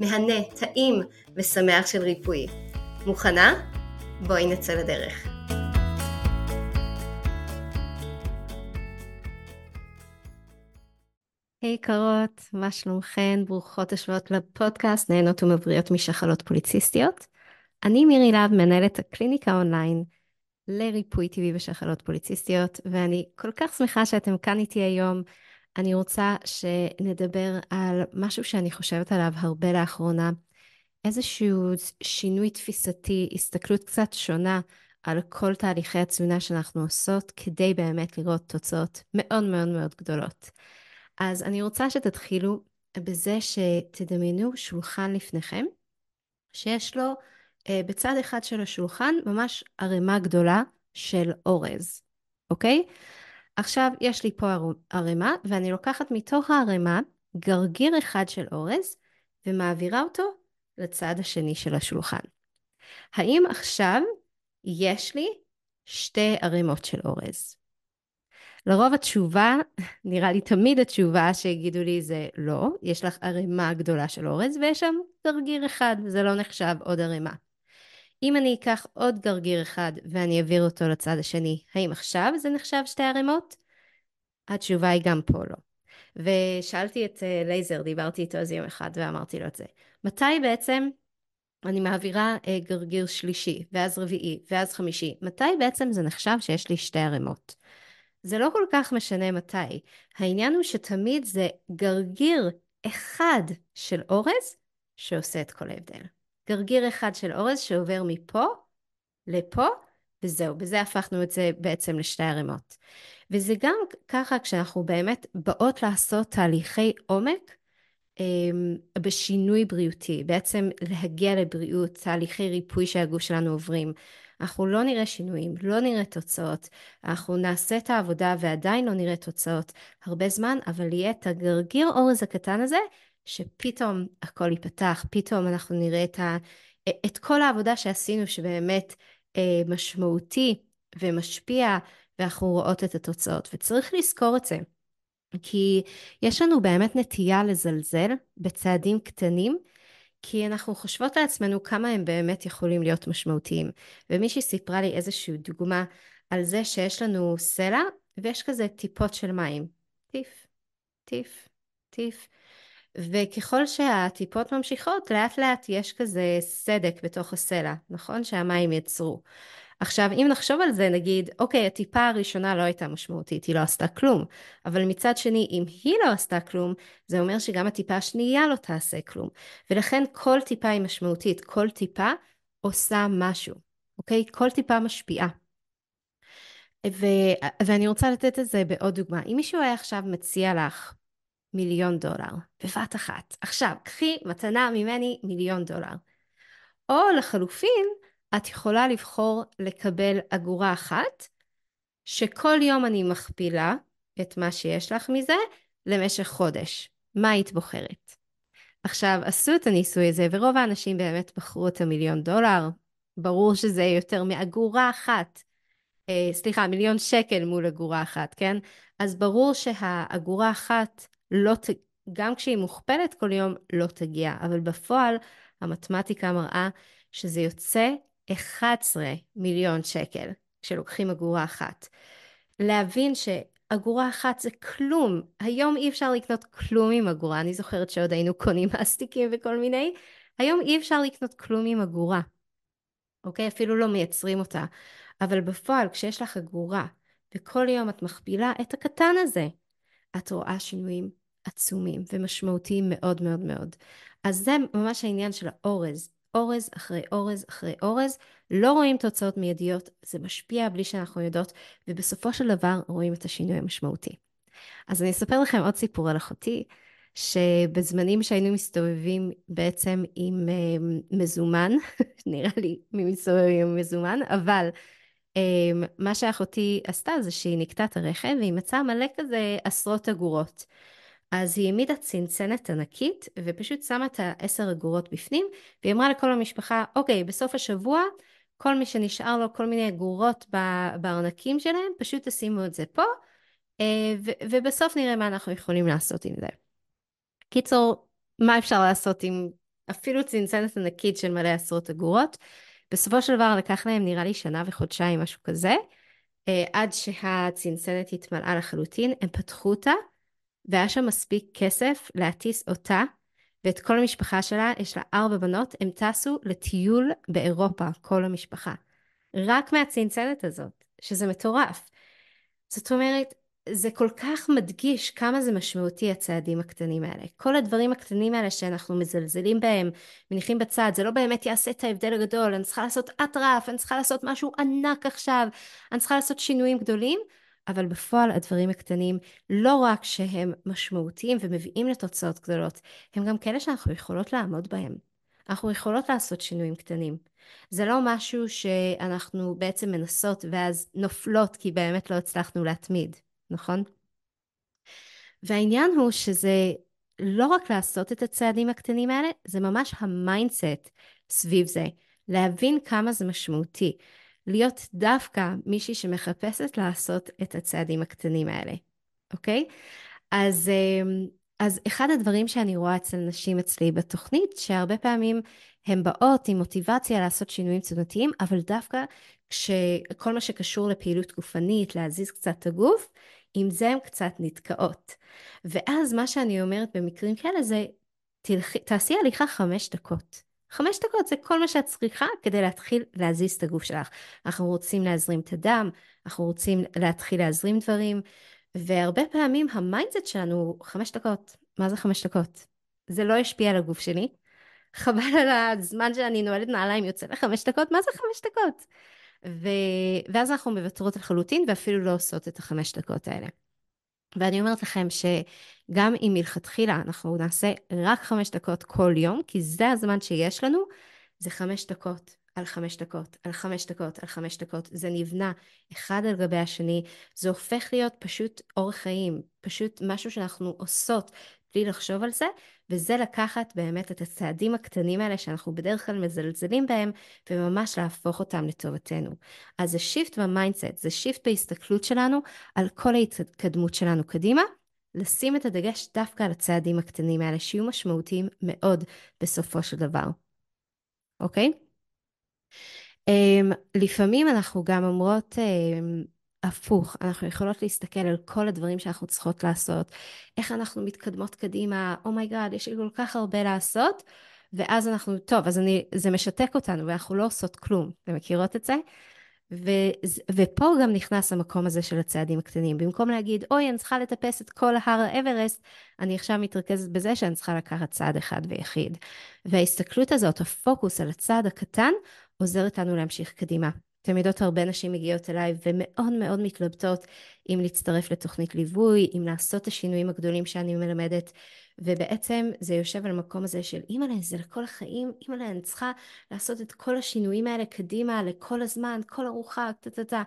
מהנה, טעים ושמח של ריפוי. מוכנה? בואי נצא לדרך. היי hey, קרות, מה שלומכן? ברוכות השבועות לפודקאסט נהנות ומבריאות משחלות פוליציסטיות. אני מירי להב, מנהלת הקליניקה אונליין לריפוי טבעי בשחלות פוליציסטיות, ואני כל כך שמחה שאתם כאן איתי היום. אני רוצה שנדבר על משהו שאני חושבת עליו הרבה לאחרונה, איזשהו שינוי תפיסתי, הסתכלות קצת שונה על כל תהליכי התזונה שאנחנו עושות, כדי באמת לראות תוצאות מאוד מאוד מאוד גדולות. אז אני רוצה שתתחילו בזה שתדמיינו שולחן לפניכם, שיש לו אה, בצד אחד של השולחן ממש ערימה גדולה של אורז, אוקיי? עכשיו יש לי פה ערימה, ואני לוקחת מתוך הערימה גרגיר אחד של אורז, ומעבירה אותו לצד השני של השולחן. האם עכשיו יש לי שתי ערימות של אורז? לרוב התשובה, נראה לי תמיד התשובה שיגידו לי זה לא, יש לך ערימה גדולה של אורז ויש שם גרגיר אחד, זה לא נחשב עוד ערימה. אם אני אקח עוד גרגיר אחד ואני אעביר אותו לצד השני, האם עכשיו זה נחשב שתי ערימות? התשובה היא גם פה לא. ושאלתי את אה, לייזר, דיברתי איתו איזה יום אחד ואמרתי לו את זה. מתי בעצם אני מעבירה אה, גרגיר שלישי, ואז רביעי, ואז חמישי? מתי בעצם זה נחשב שיש לי שתי ערימות? זה לא כל כך משנה מתי. העניין הוא שתמיד זה גרגיר אחד של אורז שעושה את כל ההבדל. גרגיר אחד של אורז שעובר מפה לפה, וזהו, בזה הפכנו את זה בעצם לשתי ערימות. וזה גם ככה כשאנחנו באמת באות לעשות תהליכי עומק אמ, בשינוי בריאותי, בעצם להגיע לבריאות, תהליכי ריפוי שהגוף שלנו עוברים. אנחנו לא נראה שינויים, לא נראה תוצאות, אנחנו נעשה את העבודה ועדיין לא נראה תוצאות הרבה זמן, אבל יהיה את הגרגיר אורז הקטן הזה, שפתאום הכל ייפתח, פתאום אנחנו נראה את, ה, את כל העבודה שעשינו שבאמת אה, משמעותי ומשפיע, ואנחנו רואות את התוצאות. וצריך לזכור את זה, כי יש לנו באמת נטייה לזלזל בצעדים קטנים, כי אנחנו חושבות לעצמנו כמה הם באמת יכולים להיות משמעותיים. ומישהי סיפרה לי איזושהי דוגמה על זה שיש לנו סלע, ויש כזה טיפות של מים. טיף, טיף, טיף. וככל שהטיפות ממשיכות, לאט לאט יש כזה סדק בתוך הסלע, נכון? שהמים יצרו. עכשיו, אם נחשוב על זה, נגיד, אוקיי, הטיפה הראשונה לא הייתה משמעותית, היא לא עשתה כלום. אבל מצד שני, אם היא לא עשתה כלום, זה אומר שגם הטיפה השנייה לא תעשה כלום. ולכן כל טיפה היא משמעותית, כל טיפה עושה משהו, אוקיי? כל טיפה משפיעה. ו... ואני רוצה לתת את זה בעוד דוגמה. אם מישהו היה עכשיו מציע לך מיליון דולר, בבת אחת, עכשיו, קחי מתנה ממני מיליון דולר. או לחלופין, את יכולה לבחור לקבל אגורה אחת, שכל יום אני מכפילה את מה שיש לך מזה למשך חודש. מה היית בוחרת? עכשיו, עשו את הניסוי הזה, ורוב האנשים באמת בחרו את המיליון דולר. ברור שזה יותר מאגורה אחת. אה, סליחה, מיליון שקל מול אגורה אחת, כן? אז ברור שהאגורה אחת לא, ת... גם כשהיא מוכפלת כל יום, לא תגיע. אבל בפועל, המתמטיקה מראה שזה יוצא 11 מיליון שקל כשלוקחים אגורה אחת. להבין שאגורה אחת זה כלום. היום אי אפשר לקנות כלום עם אגורה. אני זוכרת שעוד היינו קונים מסטיקים וכל מיני, היום אי אפשר לקנות כלום עם אגורה, אוקיי? אפילו לא מייצרים אותה. אבל בפועל, כשיש לך אגורה, וכל יום את מכפילה את הקטן הזה, את רואה שינויים עצומים ומשמעותיים מאוד מאוד מאוד. אז זה ממש העניין של האורז. אורז אחרי אורז אחרי אורז, לא רואים תוצאות מיידיות, זה משפיע בלי שאנחנו יודעות, ובסופו של דבר רואים את השינוי המשמעותי. אז אני אספר לכם עוד סיפור על אחותי, שבזמנים שהיינו מסתובבים בעצם עם uh, מזומן, נראה לי מי מסתובב עם מזומן, אבל um, מה שאחותי עשתה זה שהיא נקטה את הרכב והיא מצאה מלא כזה עשרות אגורות. אז היא העמידה צנצנת ענקית ופשוט שמה את העשר אגורות בפנים והיא אמרה לכל המשפחה אוקיי בסוף השבוע כל מי שנשאר לו כל מיני אגורות בארנקים שלהם פשוט תשימו את זה פה אה, ובסוף נראה מה אנחנו יכולים לעשות עם זה. קיצור מה אפשר לעשות עם אפילו צנצנת ענקית של מלא עשרות אגורות בסופו של דבר לקח להם נראה לי שנה וחודשיים משהו כזה אה, עד שהצנצנת התמלאה לחלוטין הם פתחו אותה והיה שם מספיק כסף להטיס אותה ואת כל המשפחה שלה, יש לה ארבע בנות, הם טסו לטיול באירופה, כל המשפחה. רק מהצנצנת הזאת, שזה מטורף. זאת אומרת, זה כל כך מדגיש כמה זה משמעותי הצעדים הקטנים האלה. כל הדברים הקטנים האלה שאנחנו מזלזלים בהם, מניחים בצד, זה לא באמת יעשה את ההבדל הגדול, אני צריכה לעשות אטרף, אני צריכה לעשות משהו ענק עכשיו, אני צריכה לעשות שינויים גדולים, אבל בפועל הדברים הקטנים לא רק שהם משמעותיים ומביאים לתוצאות גדולות, הם גם כאלה שאנחנו יכולות לעמוד בהם. אנחנו יכולות לעשות שינויים קטנים. זה לא משהו שאנחנו בעצם מנסות ואז נופלות כי באמת לא הצלחנו להתמיד, נכון? והעניין הוא שזה לא רק לעשות את הצעדים הקטנים האלה, זה ממש ה mindset סביב זה. להבין כמה זה משמעותי. להיות דווקא מישהי שמחפשת לעשות את הצעדים הקטנים האלה, אוקיי? אז, אמ, אז אחד הדברים שאני רואה אצל נשים אצלי בתוכנית, שהרבה פעמים הן באות עם מוטיבציה לעשות שינויים תזונתיים, אבל דווקא כשכל מה שקשור לפעילות גופנית, להזיז קצת את הגוף, עם זה הן קצת נתקעות. ואז מה שאני אומרת במקרים כאלה זה, תלכי, תעשי הליכה חמש דקות. חמש דקות זה כל מה שאת צריכה כדי להתחיל להזיז את הגוף שלך. אנחנו רוצים להזרים את הדם, אנחנו רוצים להתחיל להזרים דברים, והרבה פעמים ה mindset שלנו חמש דקות. מה זה חמש דקות? זה לא ישפיע על הגוף שלי. חבל על הזמן שאני נועלת נעליים יוצא לחמש דקות, מה זה חמש דקות? ו... ואז אנחנו מוותרות לחלוטין ואפילו לא עושות את החמש דקות האלה. ואני אומרת לכם שגם אם מלכתחילה אנחנו נעשה רק חמש דקות כל יום, כי זה הזמן שיש לנו, זה חמש דקות על חמש דקות, על חמש דקות, על חמש דקות. זה נבנה אחד על גבי השני, זה הופך להיות פשוט אורח חיים, פשוט משהו שאנחנו עושות בלי לחשוב על זה, וזה לקחת באמת את הצעדים הקטנים האלה שאנחנו בדרך כלל מזלזלים בהם, וממש להפוך אותם לטובתנו. אז זה shift ב mindset, זה shift בהסתכלות שלנו על כל ההתקדמות שלנו קדימה. לשים את הדגש דווקא על הצעדים הקטנים האלה, שיהיו משמעותיים מאוד בסופו של דבר. אוקיי? Um, לפעמים אנחנו גם אומרות um, הפוך, אנחנו יכולות להסתכל על כל הדברים שאנחנו צריכות לעשות, איך אנחנו מתקדמות קדימה, oh my god, יש לי כל כך הרבה לעשות, ואז אנחנו, טוב, אז אני, זה משתק אותנו ואנחנו לא עושות כלום. אתם מכירות את זה? ו, ופה גם נכנס המקום הזה של הצעדים הקטנים. במקום להגיד, אוי, אני צריכה לטפס את כל הר האברסט, אני עכשיו מתרכזת בזה שאני צריכה לקחת צעד אחד ויחיד. וההסתכלות הזאת, הפוקוס על הצעד הקטן, עוזרת לנו להמשיך קדימה. אתם יודעות, הרבה נשים מגיעות אליי ומאוד מאוד מתלבטות אם להצטרף לתוכנית ליווי, אם לעשות את השינויים הגדולים שאני מלמדת, ובעצם זה יושב על המקום הזה של אימא'לה, זה לכל החיים, אימא'לה, אני צריכה לעשות את כל השינויים האלה קדימה, לכל הזמן, כל ארוחה, טה-טה-טה.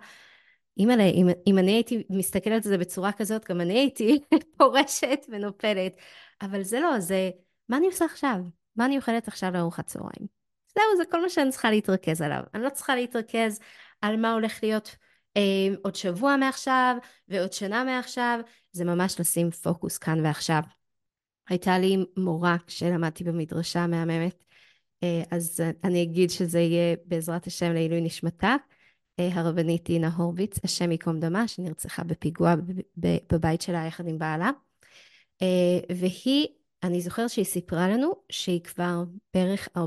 אימא'לה, אם, אם אני הייתי מסתכלת על זה בצורה כזאת, גם אני הייתי פורשת ונופלת. אבל זה לא, זה מה אני עושה עכשיו? מה אני אוכלת עכשיו לארוחת צהריים? זהו, זה כל מה שאני צריכה להתרכז עליו. אני לא צריכה להתרכז על מה הולך להיות אה, עוד שבוע מעכשיו ועוד שנה מעכשיו, זה ממש לשים פוקוס כאן ועכשיו. הייתה לי מורה כשלמדתי במדרשה מהממת, אה, אז אני אגיד שזה יהיה בעזרת השם לעילוי נשמתה. אה, הרבנית דינה הורוביץ, השם ייקום דמה, שנרצחה בפיגוע בבית שלה יחד עם בעלה. אה, והיא אני זוכרת שהיא סיפרה לנו שהיא כבר בערך 14-17,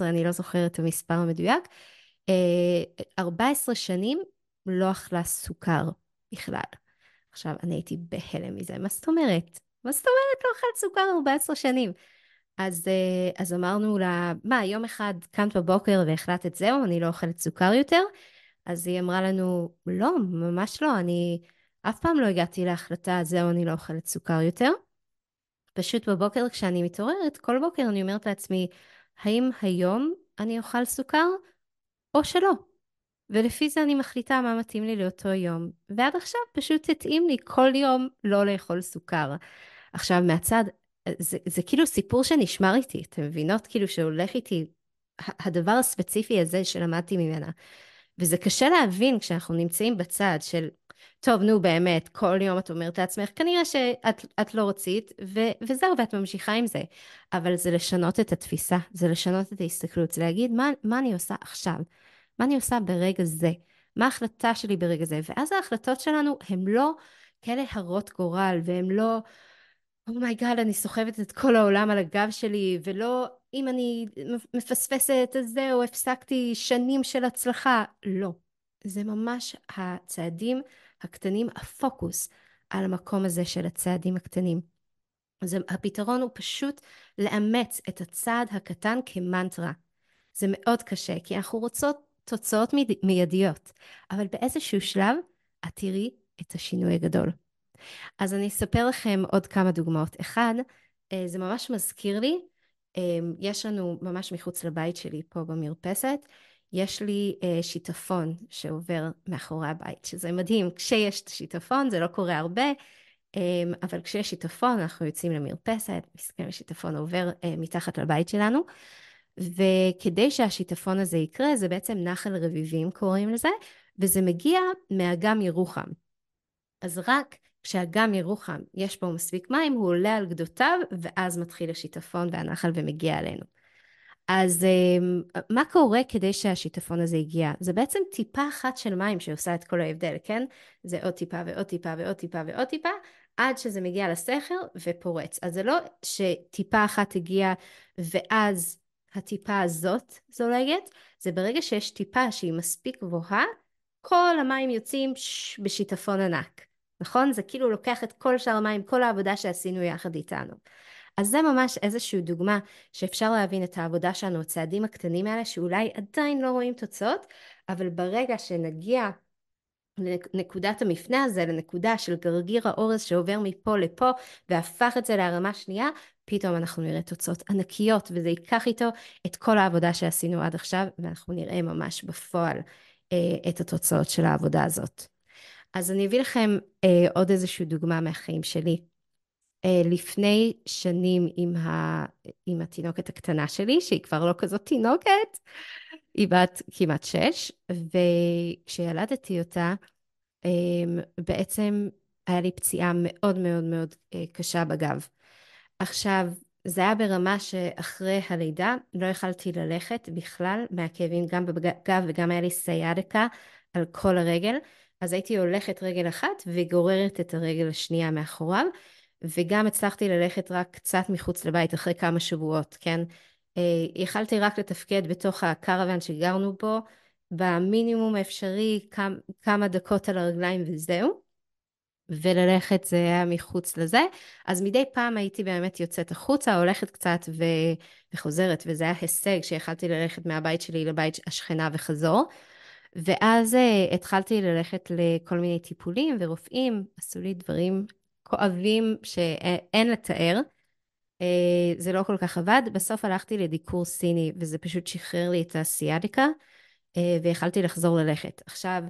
אני לא זוכרת את המספר המדויק, 14 שנים לא אכלה סוכר בכלל. עכשיו, אני הייתי בהלם מזה, מה זאת אומרת? מה זאת אומרת לא אכלת סוכר 14 שנים? אז, אה, אז אמרנו לה, מה, יום אחד קמת בבוקר והחלטת זהו, אני לא אוכלת סוכר יותר? אז היא אמרה לנו, לא, ממש לא, אני אף פעם לא הגעתי להחלטה, זהו, אני לא אוכלת סוכר יותר. פשוט בבוקר כשאני מתעוררת, כל בוקר אני אומרת לעצמי, האם היום אני אוכל סוכר או שלא? ולפי זה אני מחליטה מה מתאים לי לאותו יום. ועד עכשיו פשוט התאים לי כל יום לא לאכול סוכר. עכשיו, מהצד, זה, זה כאילו סיפור שנשמר איתי, אתם מבינות? כאילו שהולך איתי הדבר הספציפי הזה שלמדתי ממנה. וזה קשה להבין כשאנחנו נמצאים בצד של, טוב, נו באמת, כל יום את אומרת לעצמך, כנראה שאת לא רצית, ו, וזהו, ואת ממשיכה עם זה. אבל זה לשנות את התפיסה, זה לשנות את ההסתכלות, זה להגיד, מה, מה אני עושה עכשיו? מה אני עושה ברגע זה? מה ההחלטה שלי ברגע זה? ואז ההחלטות שלנו הן לא כאלה הרות גורל, והן לא, oh my god, אני סוחבת את כל העולם על הגב שלי, ולא אם אני מפספסת אז זהו, הפסקתי שנים של הצלחה. לא. זה ממש הצעדים הקטנים, הפוקוס על המקום הזה של הצעדים הקטנים. אז הפתרון הוא פשוט לאמץ את הצעד הקטן כמנטרה. זה מאוד קשה, כי אנחנו רוצות תוצאות מיידיות, אבל באיזשהו שלב את תראי את השינוי הגדול. אז אני אספר לכם עוד כמה דוגמאות. אחד, אה, זה ממש מזכיר לי, אה, יש לנו ממש מחוץ לבית שלי פה במרפסת, יש לי אה, שיטפון שעובר מאחורי הבית, שזה מדהים. כשיש שיטפון, זה לא קורה הרבה, אבל כשיש שיטפון אנחנו יוצאים למרפסת, מסכם השיטפון עובר מתחת לבית שלנו. וכדי שהשיטפון הזה יקרה, זה בעצם נחל רביבים קוראים לזה, וזה מגיע מאגם ירוחם. אז רק כשאגם ירוחם יש בו מספיק מים, הוא עולה על גדותיו, ואז מתחיל השיטפון והנחל ומגיע אלינו. אז אמ, מה קורה כדי שהשיטפון הזה יגיע? זה בעצם טיפה אחת של מים שעושה את כל ההבדל, כן? זה עוד טיפה ועוד טיפה ועוד טיפה ועוד טיפה, עד שזה מגיע לסכר ופורץ. אז זה לא שטיפה אחת הגיעה ואז הטיפה הזאת זולגת, זה ברגע שיש טיפה שהיא מספיק גבוהה, כל המים יוצאים בשיטפון ענק. נכון? זה כאילו לוקח את כל שאר המים, כל העבודה שעשינו יחד איתנו. אז זה ממש איזושהי דוגמה שאפשר להבין את העבודה שלנו, הצעדים הקטנים האלה, שאולי עדיין לא רואים תוצאות, אבל ברגע שנגיע לנקודת המפנה הזה, לנקודה של גרגיר האורז שעובר מפה לפה והפך את זה להרמה שנייה, פתאום אנחנו נראה תוצאות ענקיות, וזה ייקח איתו את כל העבודה שעשינו עד עכשיו, ואנחנו נראה ממש בפועל אה, את התוצאות של העבודה הזאת. אז אני אביא לכם אה, עוד איזושהי דוגמה מהחיים שלי. אה, לפני שנים עם, ה, עם התינוקת הקטנה שלי, שהיא כבר לא כזאת תינוקת, היא בת כמעט שש, וכשילדתי אותה, אה, בעצם היה לי פציעה מאוד מאוד מאוד אה, קשה בגב. עכשיו, זה היה ברמה שאחרי הלידה לא יכלתי ללכת בכלל מהכאבים גם בגב וגם היה לי סיידקה על כל הרגל. אז הייתי הולכת רגל אחת וגוררת את הרגל השנייה מאחוריו, וגם הצלחתי ללכת רק קצת מחוץ לבית אחרי כמה שבועות, כן? אה, יכלתי רק לתפקד בתוך הקרוון שגרנו בו, במינימום האפשרי כמה, דקות על הרגליים וזהו. וללכת זה היה מחוץ לזה. אז מדי פעם הייתי באמת יוצאת החוצה, הולכת קצת ו... וחוזרת, וזה היה הישג שיכלתי ללכת מהבית שלי לבית השכנה וחזור. ואז uh, התחלתי ללכת לכל מיני טיפולים ורופאים, עשו לי דברים כואבים שאין לתאר. Uh, זה לא כל כך עבד. בסוף הלכתי לדיקור סיני, וזה פשוט שחרר לי את הסיאדיקה, uh, ויכלתי לחזור ללכת. עכשיו,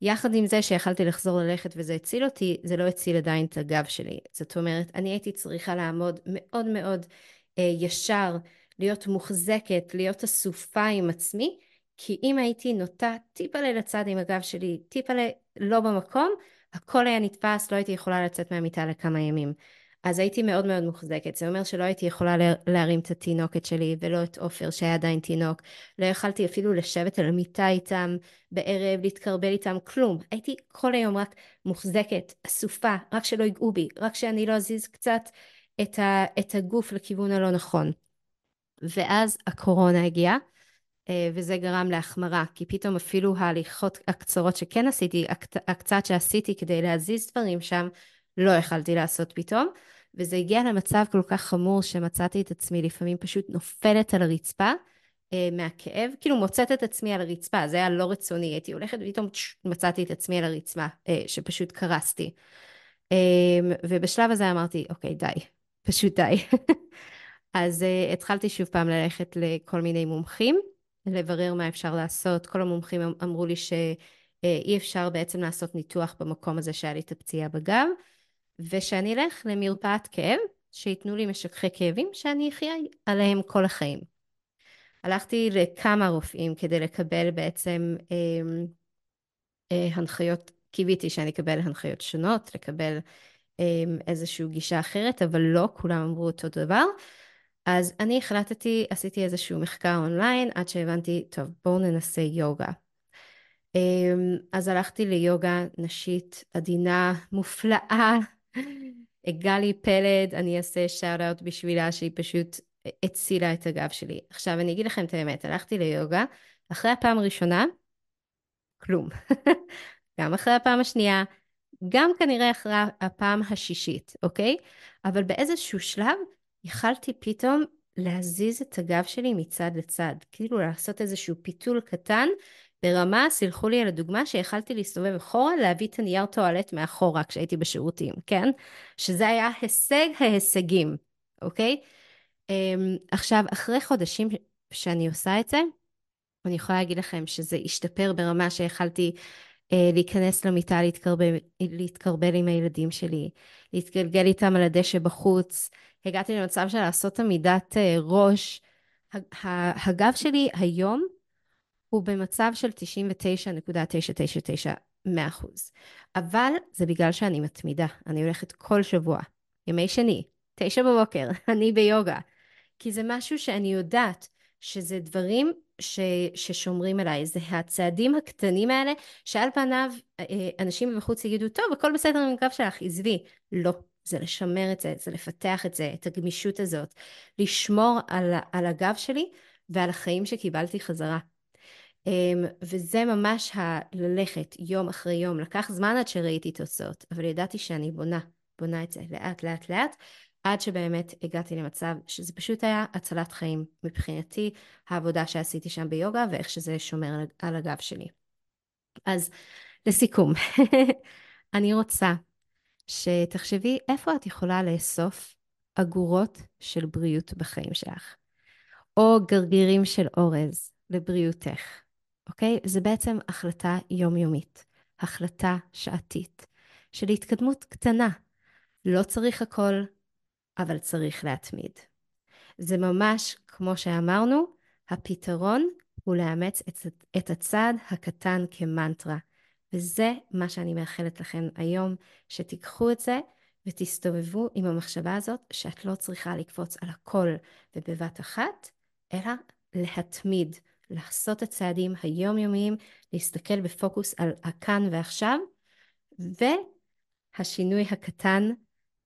יחד עם זה שיכלתי לחזור ללכת וזה הציל אותי, זה לא הציל עדיין את הגב שלי. זאת אומרת, אני הייתי צריכה לעמוד מאוד מאוד uh, ישר, להיות מוחזקת, להיות אסופה עם עצמי, כי אם הייתי נוטה טיפה לצד עם הגב שלי, טיפה לא במקום, הכל היה נתפס, לא הייתי יכולה לצאת מהמיטה לכמה ימים. אז הייתי מאוד מאוד מוחזקת. זה אומר שלא הייתי יכולה להרים את התינוקת שלי, ולא את עופר שהיה עדיין תינוק. לא יכלתי אפילו לשבת על המיטה איתם בערב, להתקרבל איתם, כלום. הייתי כל היום רק מוחזקת, אסופה, רק שלא ייגעו בי, רק שאני לא אזיז קצת את, ה, את הגוף לכיוון הלא נכון. ואז הקורונה הגיעה, וזה גרם להחמרה, כי פתאום אפילו ההליכות הקצרות שכן עשיתי, הקצת שעשיתי כדי להזיז דברים שם, לא יכלתי לעשות פתאום. וזה הגיע למצב כל כך חמור שמצאתי את עצמי לפעמים פשוט נופלת על הרצפה אה, מהכאב, כאילו מוצאת את עצמי על הרצפה, זה היה לא רצוני, הייתי הולכת ופתאום מצאתי את עצמי על הרצפה, אה, שפשוט קרסתי. אה, ובשלב הזה אמרתי, אוקיי, די, פשוט די. אז uh, התחלתי שוב פעם ללכת לכל מיני מומחים, לברר מה אפשר לעשות. כל המומחים אמ-, אמרו לי שאי אפשר בעצם לעשות ניתוח במקום הזה שהיה לי את הפציעה בגב, ושאני אלך למרפאת כאב, שייתנו לי משככי כאבים שאני אחיה עליהם כל החיים. הלכתי לכמה רופאים כדי לקבל בעצם אה, אה, הנחיות, קיוויתי שאני אקבל הנחיות שונות, לקבל אה, איזושהי גישה אחרת, אבל לא, כולם אמרו אותו דבר. אז אני החלטתי, עשיתי איזשהו מחקר אונליין עד שהבנתי, טוב, בואו ננסה יוגה. אמ, אז הלכתי ליוגה נשית עדינה, מופלאה. גלי פלד, אני אעשה שאוט אאוט בשבילה, שהיא פשוט הצילה את הגב שלי. עכשיו, אני אגיד לכם את האמת, הלכתי ליוגה, אחרי הפעם הראשונה, כלום. גם אחרי הפעם השנייה, גם כנראה אחרי הפעם השישית, אוקיי? אבל באיזשהו שלב יכלתי פתאום להזיז את הגב שלי מצד לצד, כאילו לעשות איזשהו פיתול קטן ברמה, סלחו לי על הדוגמה, שיכלתי להסתובב אחורה, להביא את הנייר טואלט מאחורה כשהייתי בשירותים, כן? שזה היה הישג ההישגים, אוקיי? Um, עכשיו, אחרי חודשים שאני עושה את זה, אני יכולה להגיד לכם שזה השתפר ברמה שיכלתי להיכנס למיטה, להתקרבל, להתקרבל עם הילדים שלי, להתגלגל איתם על הדשא בחוץ. הגעתי למצב של לעשות עמידת אה, ראש. הגב שלי היום הוא במצב של 99.999 אחוז. אבל זה בגלל שאני מתמידה. אני הולכת כל שבוע, ימי שני, תשע בבוקר, אני ביוגה. כי זה משהו שאני יודעת שזה דברים ש, ששומרים עליי, זה הצעדים הקטנים האלה, שעל פניו אה, אנשים מבחוץ יגידו, טוב, הכל בסדר עם הגב שלך, עזבי. לא, זה לשמר את זה, זה לפתח את זה, את הגמישות הזאת, לשמור על, על הגב שלי ועל החיים שקיבלתי חזרה. אמ, וזה ממש ה- ללכת יום אחרי יום, לקח זמן עד שראיתי תוצאות, אבל ידעתי שאני בונה, בונה את זה לאט לאט לאט, עד שבאמת הגעתי למצב שזה פשוט היה הצלת חיים מבחינתי, העבודה שעשיתי שם ביוגה ואיך שזה שומר על הגב שלי. אז לסיכום, אני רוצה שתחשבי איפה את יכולה לאסוף אגורות של בריאות בחיים שלך, או גרגירים של אורז לבריאותך, אוקיי? זה בעצם החלטה יומיומית, החלטה שעתית, של התקדמות קטנה. לא צריך הכל, אבל צריך להתמיד. זה ממש, כמו שאמרנו, הפתרון הוא לאמץ את, הצעד הקטן כמנטרה. וזה מה שאני מאחלת לכם היום, שתיקחו את זה ותסתובבו עם המחשבה הזאת שאת לא צריכה לקפוץ על הכל ובבת אחת, אלא להתמיד, לעשות את הצעדים היומיומיים, להסתכל בפוקוס על הכאן ועכשיו, והשינוי הקטן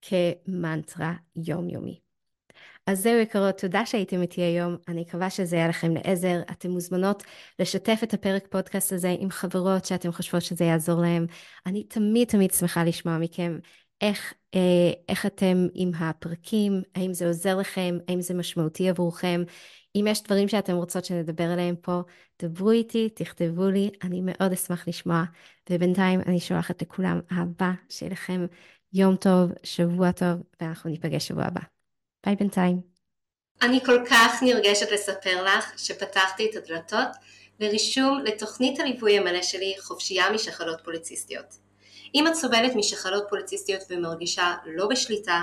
כמנטרה יומיומי. אז זהו יקרות, תודה שהייתם איתי היום, אני מקווה שזה יהיה לכם לעזר. אתן מוזמנות לשתף את הפרק פודקאסט הזה עם חברות שאתן חושבות שזה יעזור להם. אני תמיד תמיד שמחה לשמוע מכם איך, אה, איך אתם עם הפרקים, האם זה עוזר לכם, האם זה משמעותי עבורכם. אם יש דברים שאתם רוצות שנדבר עליהם פה, דברו איתי, תכתבו לי, אני מאוד אשמח לשמוע. ובינתיים אני שולחת לכולם אהבה, שיהיה לכם יום טוב, שבוע טוב, ואנחנו ניפגש שבוע הבא. ביי בינתיים. אני כל כך נרגשת לספר לך שפתחתי את הדלתות לרישום לתוכנית הליווי המלא שלי חופשייה משחלות פוליציסטיות. אם את סובלת משחלות פוליציסטיות ומרגישה לא בשליטה,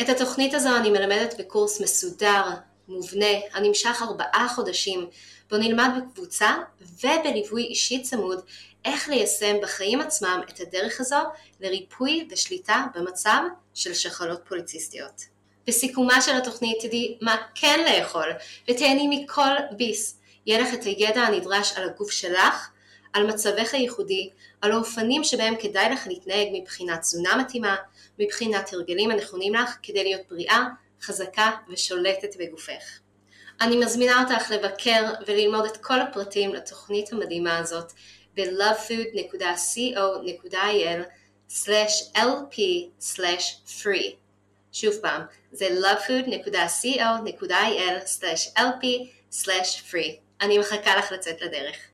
את התוכנית הזו אני מלמדת בקורס מסודר, מובנה, הנמשך ארבעה חודשים, בו נלמד בקבוצה ובליווי אישי צמוד איך ליישם בחיים עצמם את הדרך הזו לריפוי ושליטה במצב של שחלות פוליציסטיות. בסיכומה של התוכנית תדעי מה כן לאכול ותהני מכל ביס. יהיה לך את הידע הנדרש על הגוף שלך, על מצבך הייחודי, על האופנים שבהם כדאי לך להתנהג מבחינת תזונה מתאימה, מבחינת הרגלים הנכונים לך כדי להיות בריאה, חזקה ושולטת בגופך. אני מזמינה אותך לבקר וללמוד את כל הפרטים לתוכנית המדהימה הזאת ב-lovefood.co.il/lp/free שוב פעם, זה lovefood.co.il/lp/free אני מחכה לך לצאת לדרך.